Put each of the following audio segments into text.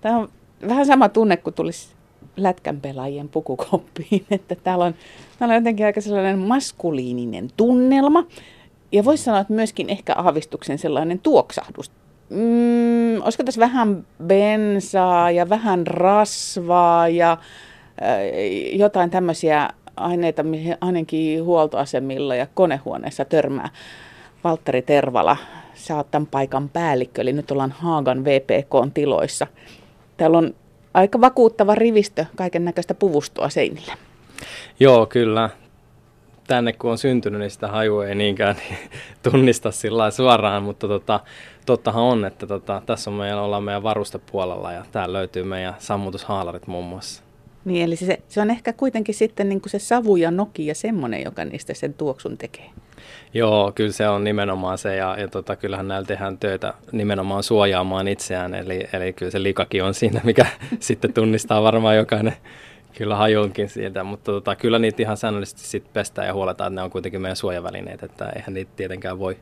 Tämä on vähän sama tunne kuin tulisi lätkän pelaajien pukukoppiin, että täällä on, täällä on jotenkin aika sellainen maskuliininen tunnelma. Ja voisi sanoa, että myöskin ehkä aavistuksen sellainen tuoksahdus. Mm, olisiko tässä vähän bensaa ja vähän rasvaa ja äh, jotain tämmöisiä aineita, mihin ainakin huoltoasemilla ja konehuoneessa törmää. Valtteri Tervala, sä oot tämän paikan päällikkö, eli nyt ollaan Haagan VPK-tiloissa. Täällä on aika vakuuttava rivistö kaiken näköistä puvustoa seinillä. Joo, kyllä. Tänne kun on syntynyt, niin sitä haju ei niinkään tunnista sillä suoraan, mutta tota, tottahan on, että tota, tässä on meidän, ollaan meidän varustepuolella ja täällä löytyy meidän sammutushaalarit muun muassa. Niin, eli se, se on ehkä kuitenkin sitten niin kuin se savu ja noki ja semmoinen, joka niistä sen tuoksun tekee. Joo, kyllä se on nimenomaan se ja, ja tota, kyllähän näillä tehdään töitä nimenomaan suojaamaan itseään, eli, eli kyllä se likakin on siinä, mikä sitten tunnistaa varmaan jokainen kyllä hajunkin siitä, mutta tota, kyllä niitä ihan säännöllisesti sit pestään ja huoletaan, että ne on kuitenkin meidän suojavälineet, että eihän niitä tietenkään voi,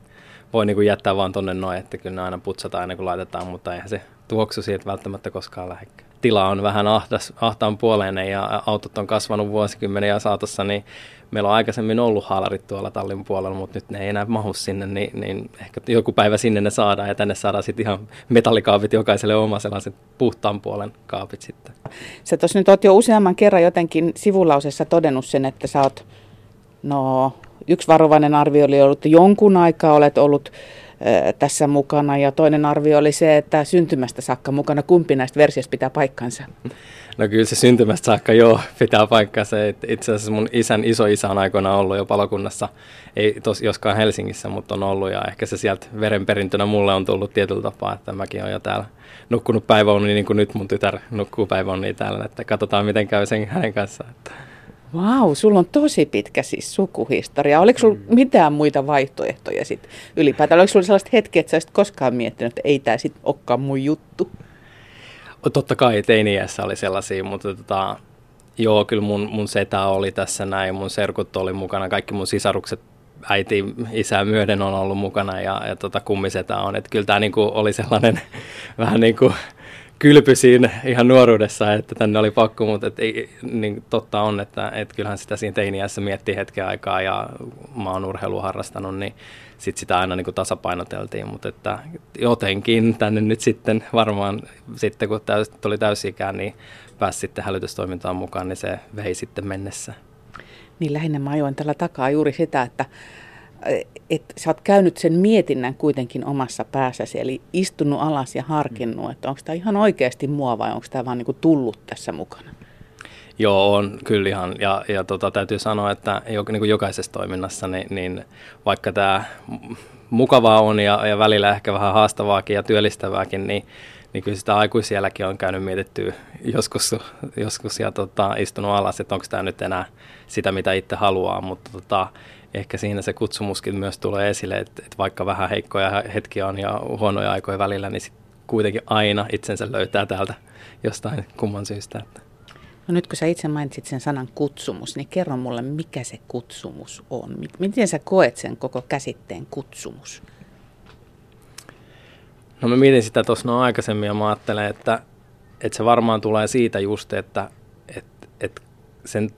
voi niin kuin jättää vaan tonne noin, että kyllä ne aina putsataan aina kun laitetaan, mutta eihän se tuoksu siitä välttämättä koskaan lähekkää tila on vähän ahdas, ahtaan puoleinen ja autot on kasvanut vuosikymmeniä saatossa, niin meillä on aikaisemmin ollut haalarit tuolla tallin puolella, mutta nyt ne ei enää mahu sinne, niin, niin ehkä joku päivä sinne ne saadaan ja tänne saadaan sitten ihan metallikaapit jokaiselle oma sellaiset puhtaan puolen kaapit sitten. Sä tuossa nyt oot jo useamman kerran jotenkin sivulausessa todennut sen, että sä oot, no yksi varovainen arvio oli ollut, että jonkun aikaa olet ollut tässä mukana ja toinen arvio oli se, että syntymästä saakka mukana. Kumpi näistä versioista pitää paikkansa? No kyllä se syntymästä saakka joo pitää paikkansa. Itse asiassa mun isän isoisä on aikoinaan ollut jo palokunnassa, ei tos, joskaan Helsingissä, mutta on ollut ja ehkä se sieltä verenperintönä mulle on tullut tietyllä tapaa, että mäkin olen jo täällä nukkunut päiväuni niin kuin nyt mun tytär nukkuu päiväuni täällä, että katsotaan miten käy sen hänen kanssaan. Että Vau, sulla on tosi pitkä siis sukuhistoria. Oliko sulla mm. mitään muita vaihtoehtoja sitten ylipäätään? Oliko sulla sellaiset hetket, että sä koskaan miettinyt, että ei tämä sitten olekaan mun juttu? Totta kai teiniässä oli sellaisia, mutta tota, joo, kyllä mun, mun setä oli tässä näin, mun serkut oli mukana, kaikki mun sisarukset äiti, isä myöden on ollut mukana ja, ja tota, kummisetä on. Että kyllä tämä niinku oli sellainen vähän niin kuin kylpy siinä ihan nuoruudessa, että tänne oli pakko, mutta et ei, niin totta on, että et kyllähän sitä siinä teiniässä miettii hetken aikaa ja mä oon urheilu harrastanut, niin sit sitä aina niin tasapainoteltiin, mutta että jotenkin tänne nyt sitten varmaan sitten kun täys, tuli täysikään, niin pääsi sitten hälytystoimintaan mukaan, niin se vei sitten mennessä. Niin lähinnä mä ajoin tällä takaa juuri sitä, että että sä oot käynyt sen mietinnän kuitenkin omassa päässäsi, eli istunut alas ja harkinnut, että onko tämä ihan oikeasti mua vai onko tämä vaan niinku tullut tässä mukana? Joo, on kyllä ihan. Ja, ja tota, täytyy sanoa, että niin kuin jokaisessa toiminnassa, niin, niin vaikka tämä mukavaa on ja, ja välillä ehkä vähän haastavaakin ja työllistävääkin, niin, niin kyllä sitä aikuisielläkin on käynyt mietittyä joskus, joskus ja tota, istunut alas, että onko tämä nyt enää sitä, mitä itse haluaa. Mutta tota, ehkä siinä se kutsumuskin myös tulee esille, että, että vaikka vähän heikkoja hetkiä on ja huonoja aikoja välillä, niin sit kuitenkin aina itsensä löytää täältä jostain kumman syystä. Että. No nyt kun sä itse mainitsit sen sanan kutsumus, niin kerro mulle, mikä se kutsumus on? Miten sä koet sen koko käsitteen kutsumus? No mä mietin sitä tuossa no aikaisemmin ja mä ajattelen, että, että se varmaan tulee siitä just, että, että, että sen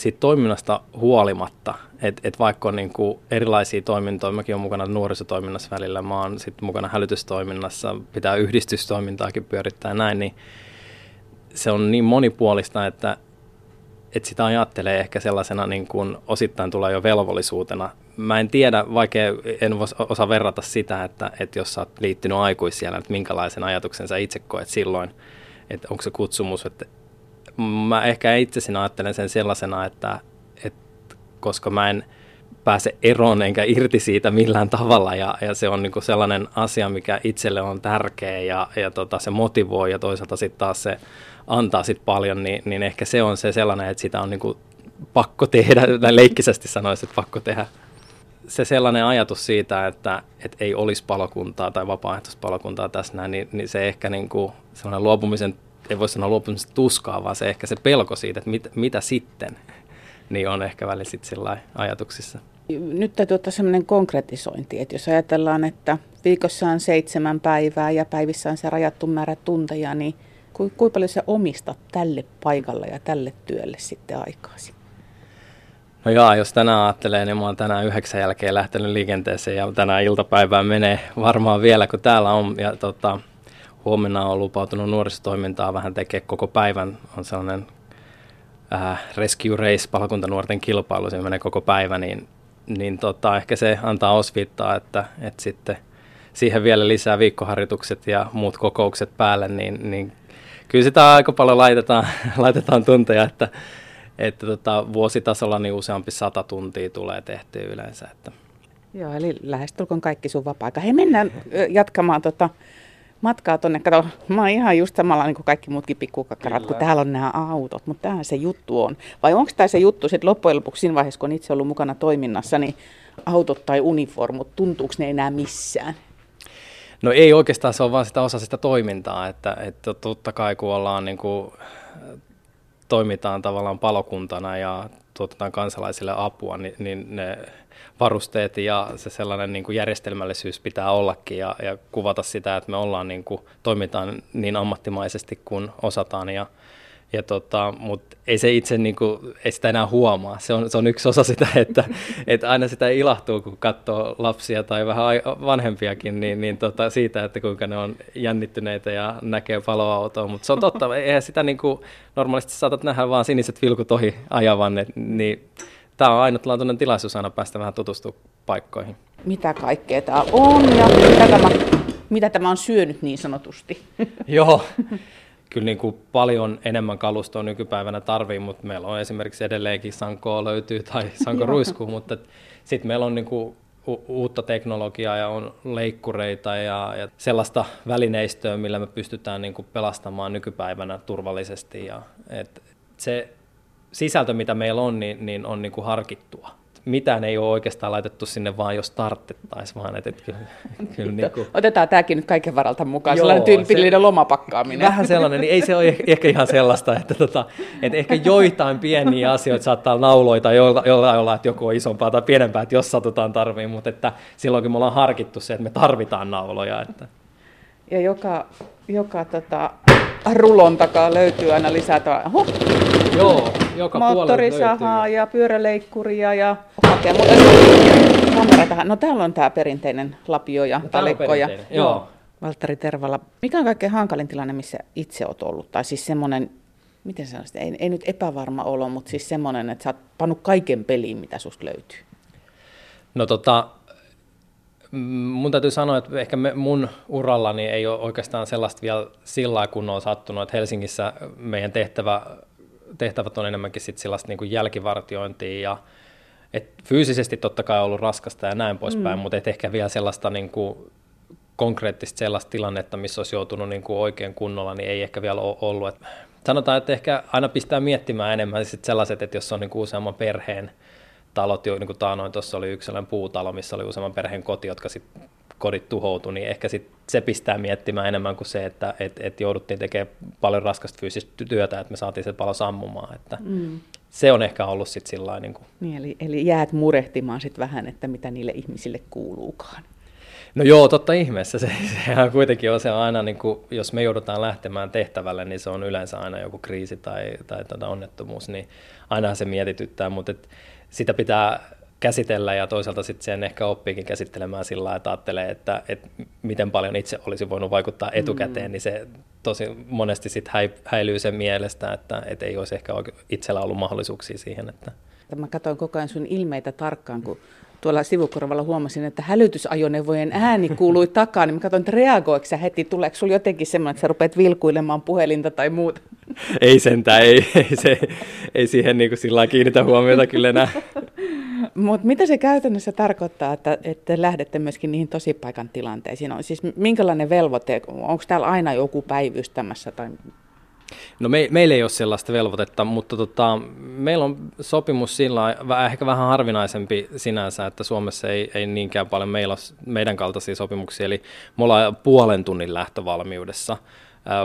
siitä toiminnasta huolimatta, että et vaikka on niin kuin erilaisia toimintoja, mäkin olen mukana nuorisotoiminnassa välillä, mä oon sitten mukana hälytystoiminnassa, pitää yhdistystoimintaakin pyörittää näin, niin se on niin monipuolista, että, että sitä ajattelee ehkä sellaisena niin kuin osittain tulee jo velvollisuutena. Mä en tiedä, vaikka en osaa verrata sitä, että, että jos sä oot liittynyt aikuisiellä, että minkälaisen ajatuksen sä itse koet silloin, että onko se kutsumus, että mä ehkä itse sinä ajattelen sen sellaisena, että, että koska mä en pääse eroon enkä irti siitä millään tavalla ja, ja se on niin sellainen asia, mikä itselle on tärkeä ja, ja tota, se motivoi ja toisaalta sitten taas se antaa sit paljon, niin, niin ehkä se on se sellainen, että sitä on niin pakko tehdä, näin leikkisesti sanoisin, että pakko tehdä. Se sellainen ajatus siitä, että, että ei olisi palokuntaa tai vapaaehtoispalokuntaa tässä näin, niin, niin se ehkä niin kuin sellainen luopumisen ei voi sanoa luopumista tuskaa, vaan se ehkä se pelko siitä, että mit, mitä sitten, niin on ehkä välillä sitten ajatuksissa. Nyt täytyy ottaa sellainen konkretisointi, että jos ajatellaan, että viikossa on seitsemän päivää ja päivissä on se rajattu määrä tunteja, niin Ku, kuinka paljon sä omistat tälle paikalle ja tälle työlle sitten aikaasi? No joo, jos tänään ajattelee, niin mä oon tänään yhdeksän jälkeen lähtenyt liikenteeseen ja tänään iltapäivään menee varmaan vielä, kun täällä on. Ja tota, huomenna on lupautunut nuorisotoimintaa vähän tekee koko päivän. On sellainen äh, Rescue Race, palkuntanuorten kilpailu, se menee koko päivä, niin, niin tota, ehkä se antaa osviittaa, että, että sitten siihen vielä lisää viikkoharjoitukset ja muut kokoukset päälle, niin, niin kyllä sitä aika paljon laitetaan, laitetaan tunteja, että, että tota, vuositasolla niin useampi sata tuntia tulee tehtyä yleensä. Että. Joo, eli lähestulkoon kaikki sun vapaa-aika. Hei, mennään jatkamaan tota, matkaa tuonne. Kato, mä oon ihan just samalla niin kuin kaikki muutkin pikkukakkarat, kun täällä on nämä autot, mutta tämähän se juttu on. Vai onko tämä se juttu sitten loppujen lopuksi siinä vaiheessa, kun on itse ollut mukana toiminnassa, niin autot tai uniformut, tuntuuko ne enää missään? No ei oikeastaan, se on vaan sitä osa sitä toimintaa, että, että totta kai kun ollaan niin kuin, toimitaan tavallaan palokuntana ja tuotetaan kansalaisille apua, niin, niin ne varusteet ja se sellainen niin kuin järjestelmällisyys pitää ollakin ja, ja kuvata sitä, että me ollaan niin kuin, toimitaan niin ammattimaisesti kuin osataan ja, ja tota, Mutta ei se itse niin kuin, ei sitä enää huomaa. Se on, se on yksi osa sitä, että, että aina sitä ilahtuu, kun katsoo lapsia tai vähän vanhempiakin, niin, niin tota, siitä, että kuinka ne on jännittyneitä ja näkee paloautoa. Mutta se on totta, eihän sitä niin kuin, normaalisti saatat nähdä vaan siniset vilkut ohi ajavan, niin tämä on ainutlaatuinen tilaisuus aina päästä vähän tutustumaan paikkoihin. Mitä kaikkea tämä on ja mitä tämä, mitä tämä on syönyt niin sanotusti? Joo, kyllä niin kuin paljon enemmän kalustoa nykypäivänä tarvii, mutta meillä on esimerkiksi edelleenkin sankoa löytyy tai sanko ruiskuu, mutta sitten meillä on niin kuin u- uutta teknologiaa ja on leikkureita ja, ja sellaista välineistöä, millä me pystytään niin kuin pelastamaan nykypäivänä turvallisesti. Ja, et se sisältö, mitä meillä on, niin, niin on niin kuin harkittua. Mitään ei ole oikeastaan laitettu sinne vaan, jos tarttettaisiin, vaan että, että kyllä, kyllä niin kuin... Otetaan tämäkin nyt kaiken varalta mukaan, Joo, sellainen tyypillinen se, lomapakkaaminen. Vähän sellainen, niin ei se ole ehkä ihan sellaista, että, tota, että ehkä joitain pieniä asioita saattaa nauloita jolla, jolla olla, että joku on isompaa tai pienempää, että jos satutaan tarviin, mutta että silloinkin me ollaan harkittu se, että me tarvitaan nauloja. Että... Ja joka, joka tota, rulon takaa löytyy aina lisää. Huh. Joo, joka Moottorisahaa ja pyöräleikkuria ja hakea No täällä on tämä perinteinen lapio ja no, talikko. Ja, joo. Valtteri Tervala. Mikä on kaikkein hankalin tilanne, missä itse olet ollut? Tai siis semmoinen, miten sanoisit, ei, ei nyt epävarma olo, mutta siis semmoinen, että sä oot pannut kaiken peliin, mitä susta löytyy. No tota, mun täytyy sanoa, että ehkä me, mun urallani ei ole oikeastaan sellaista vielä sillä kun on sattunut, että Helsingissä meidän tehtävä, tehtävät on enemmänkin sit sellaista niin kuin jälkivartiointia ja et fyysisesti totta kai on ollut raskasta ja näin poispäin, mm. mutta et ehkä vielä sellaista niin kuin konkreettista sellaista tilannetta, missä olisi joutunut niin kuin oikein kunnolla, niin ei ehkä vielä ole ollut. Et sanotaan, että ehkä aina pistää miettimään enemmän sit sellaiset, että jos on niin kuin useamman perheen talot, jo, niin kuin taanoin, tuossa oli yksi sellainen puutalo, missä oli useamman perheen koti, jotka sitten kodit tuhoutui, niin ehkä sit se pistää miettimään enemmän kuin se, että et, et jouduttiin tekemään paljon raskasta fyysistä työtä, että me saatiin se palo sammumaan. Että mm. Se on ehkä ollut sitten sillä niin, kuin. niin eli, eli jäät murehtimaan sitten vähän, että mitä niille ihmisille kuuluukaan. No joo, totta ihmeessä. Se, sehän kuitenkin on se aina, niin kuin, jos me joudutaan lähtemään tehtävälle, niin se on yleensä aina joku kriisi tai, tai tuota onnettomuus, niin aina se mietityttää, mutta et, sitä pitää käsitellä ja toisaalta sitten sen ehkä oppiikin käsittelemään sillä lailla, että ajattelee, että, että miten paljon itse olisi voinut vaikuttaa etukäteen, mm. niin se tosi monesti sitten häilyy sen mielestä, että, että ei olisi ehkä itsellä ollut mahdollisuuksia siihen. Että. Mä katsoin koko ajan sun ilmeitä tarkkaan, kun tuolla sivukorvalla huomasin, että hälytysajoneuvojen ääni kuului takaa, niin mä katsoin, että reagoiko sä heti, tuleeko sulla jotenkin semmoinen, että sä rupeat vilkuilemaan puhelinta tai muuta? Ei sentään, ei, ei, se, ei siihen niin kuin sillä kiinnitä huomiota kyllä enää. Mutta mitä se käytännössä tarkoittaa, että, että lähdette myöskin niihin tosipaikan tilanteisiin? On siis minkälainen velvoite, onko täällä aina joku päivystämässä tai No me, meillä ei ole sellaista velvoitetta, mutta tota, meillä on sopimus sillä ehkä vähän harvinaisempi sinänsä, että Suomessa ei, ei niinkään paljon meillä meidän kaltaisia sopimuksia, eli me ollaan puolen tunnin lähtövalmiudessa,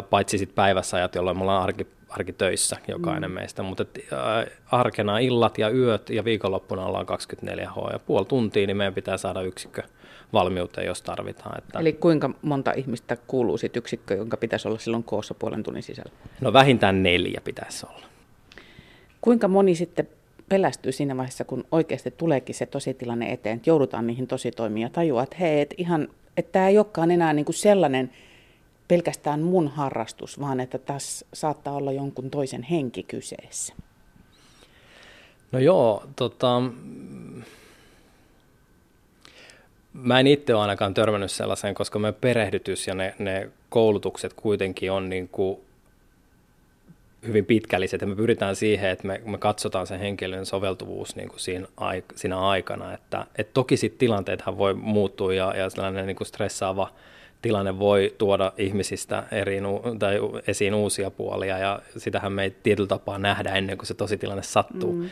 paitsi sitten päivässä ajat, jolloin me ollaan arki, arkitöissä jokainen mm. meistä, mutta et, äh, arkena illat ja yöt ja viikonloppuna ollaan 24H ja puoli tuntia, niin meidän pitää saada yksikkö valmiuteen, jos tarvitaan. Että... Eli kuinka monta ihmistä kuuluu sitten yksikkö, jonka pitäisi olla silloin koossa puolen tunnin sisällä? No vähintään neljä pitäisi olla. Kuinka moni sitten pelästyy siinä vaiheessa, kun oikeasti tuleekin se tositilanne eteen, että joudutaan niihin tositoimiin ja tajuaa, että hei, et ihan, että tämä ei olekaan enää niin kuin sellainen pelkästään mun harrastus, vaan että tässä saattaa olla jonkun toisen henki kyseessä. No joo, tota, mä en itse ole ainakaan törmännyt sellaiseen, koska me perehdytys ja ne, ne koulutukset kuitenkin on niin kuin hyvin pitkälliset ja me pyritään siihen, että me, me katsotaan sen henkilön soveltuvuus niin kuin siinä, aik, siinä aikana. Että, et toki sitten tilanteethan voi muuttua ja, ja sellainen niin kuin stressaava tilanne voi tuoda ihmisistä eri, tai esiin uusia puolia ja sitähän me ei tietyllä tapaa nähdä ennen kuin se tositilanne sattuu. Mm.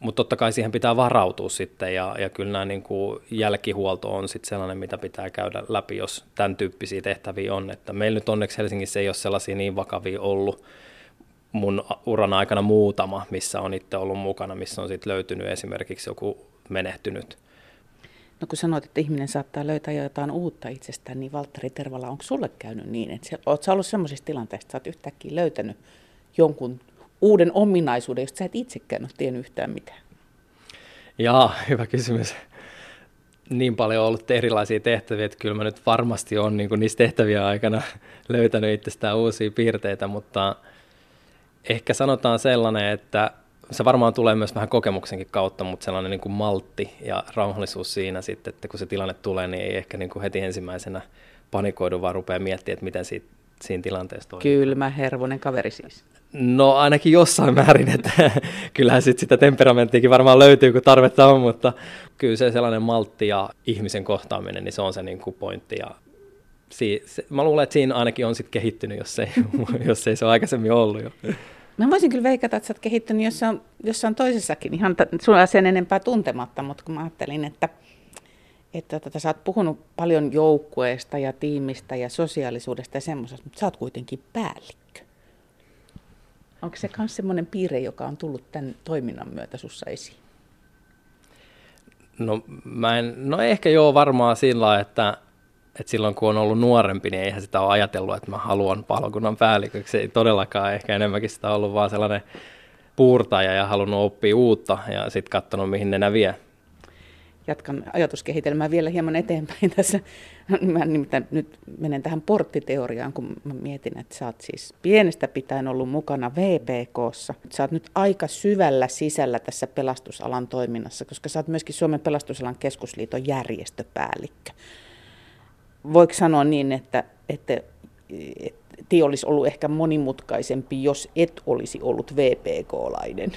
Mutta totta kai siihen pitää varautua sitten ja, ja kyllä nämä niin kuin jälkihuolto on sitten sellainen, mitä pitää käydä läpi, jos tämän tyyppisiä tehtäviä on. Että meillä nyt onneksi Helsingissä ei ole sellaisia niin vakavia ollut, mun uran aikana muutama, missä on itse ollut mukana, missä on sitten löytynyt esimerkiksi joku menehtynyt. No kun sanoit, että ihminen saattaa löytää jotain uutta itsestään, niin Valtteri Tervala, onko sulle käynyt niin, että oletko ollut sellaisissa tilanteissa, että sä oot yhtäkkiä löytänyt jonkun uuden ominaisuuden, josta sä et itsekään ole tiennyt yhtään mitään? Jaa, hyvä kysymys. Niin paljon on ollut erilaisia tehtäviä, että kyllä mä nyt varmasti on niin niissä tehtäviä aikana löytänyt itsestään uusia piirteitä, mutta – ehkä sanotaan sellainen, että se varmaan tulee myös vähän kokemuksenkin kautta, mutta sellainen niin kuin maltti ja rauhallisuus siinä sitten, että kun se tilanne tulee, niin ei ehkä niin kuin heti ensimmäisenä panikoidu, vaan rupeaa miettimään, että miten siitä, siinä tilanteessa toimii. Kylmä, hervonen kaveri siis. No ainakin jossain määrin, että kyllähän sit sitä temperamenttiakin varmaan löytyy, kun tarvetta on, mutta kyllä se sellainen maltti ja ihmisen kohtaaminen, niin se on se niin kuin pointti ja si- se, mä luulen, että siinä ainakin on sitten kehittynyt, jos ei, jos ei se ole aikaisemmin ollut jo. Mä voisin kyllä veikata, että sä oot kehittynyt jossain, jossain toisessakin, ihan sun sen enempää tuntematta, mutta kun mä ajattelin, että, että tota, sä oot puhunut paljon joukkueesta ja tiimistä ja sosiaalisuudesta ja semmoisesta, mutta sä oot kuitenkin päällikkö. Onko se myös semmoinen piirre, joka on tullut tämän toiminnan myötä sussa esiin? No, mä en, no ehkä joo varmaan sillä, että et silloin kun on ollut nuorempi, niin eihän sitä ole ajatellut, että mä haluan palokunnan päälliköksi. Ei todellakaan, ehkä enemmänkin sitä ollut vaan sellainen puurtaja ja halunnut oppia uutta ja sitten katsonut, mihin ne vie. Jatkan ajatuskehitelmää vielä hieman eteenpäin tässä. Mä nimittäin nyt menen tähän porttiteoriaan, kun mä mietin, että sä oot siis pienestä pitäen ollut mukana VPKssa. Sä oot nyt aika syvällä sisällä tässä pelastusalan toiminnassa, koska sä oot myöskin Suomen pelastusalan keskusliiton järjestöpäällikkö voiko sanoa niin, että, että, että tie olisi ollut ehkä monimutkaisempi, jos et olisi ollut VPK-lainen?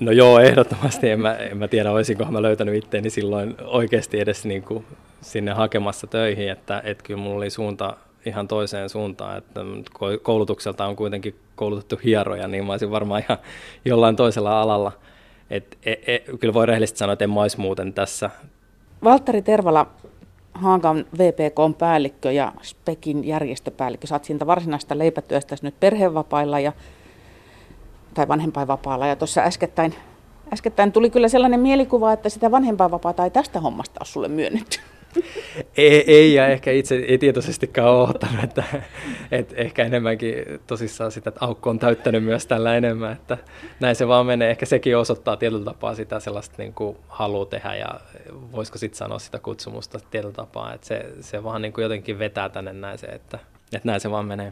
No joo, ehdottomasti. En mä, en mä tiedä, olisinkohan mä löytänyt itteeni silloin oikeasti edes niin kuin sinne hakemassa töihin, että, että kyllä mulla oli suunta ihan toiseen suuntaan, että koulutukselta on kuitenkin koulutettu hieroja, niin mä olisin varmaan ihan jollain toisella alalla. Et, e, e, kyllä voi rehellisesti sanoa, että en mä muuten tässä. Valtteri Tervala, Haagan VPK päällikkö ja Spekin järjestöpäällikkö. Saat siitä varsinaista leipätyöstä nyt perhevapailla ja, tai vanhempainvapaalla. Ja tuossa äskettäin, äskettäin tuli kyllä sellainen mielikuva, että sitä vanhempainvapaata ei tästä hommasta ole sulle myönnetty. Ei, ei, ja ehkä itse ei tietoisestikaan ole ottanut, että, että ehkä enemmänkin tosissaan sitä, että aukko on täyttänyt myös tällä enemmän, että näin se vaan menee. Ehkä sekin osoittaa tietyllä tapaa sitä sellaista niin kuin halua tehdä ja voisiko sitten sanoa sitä kutsumusta tietyllä tapaa, että se, se vaan niin kuin jotenkin vetää tänne näin se, että, että näin se vaan menee.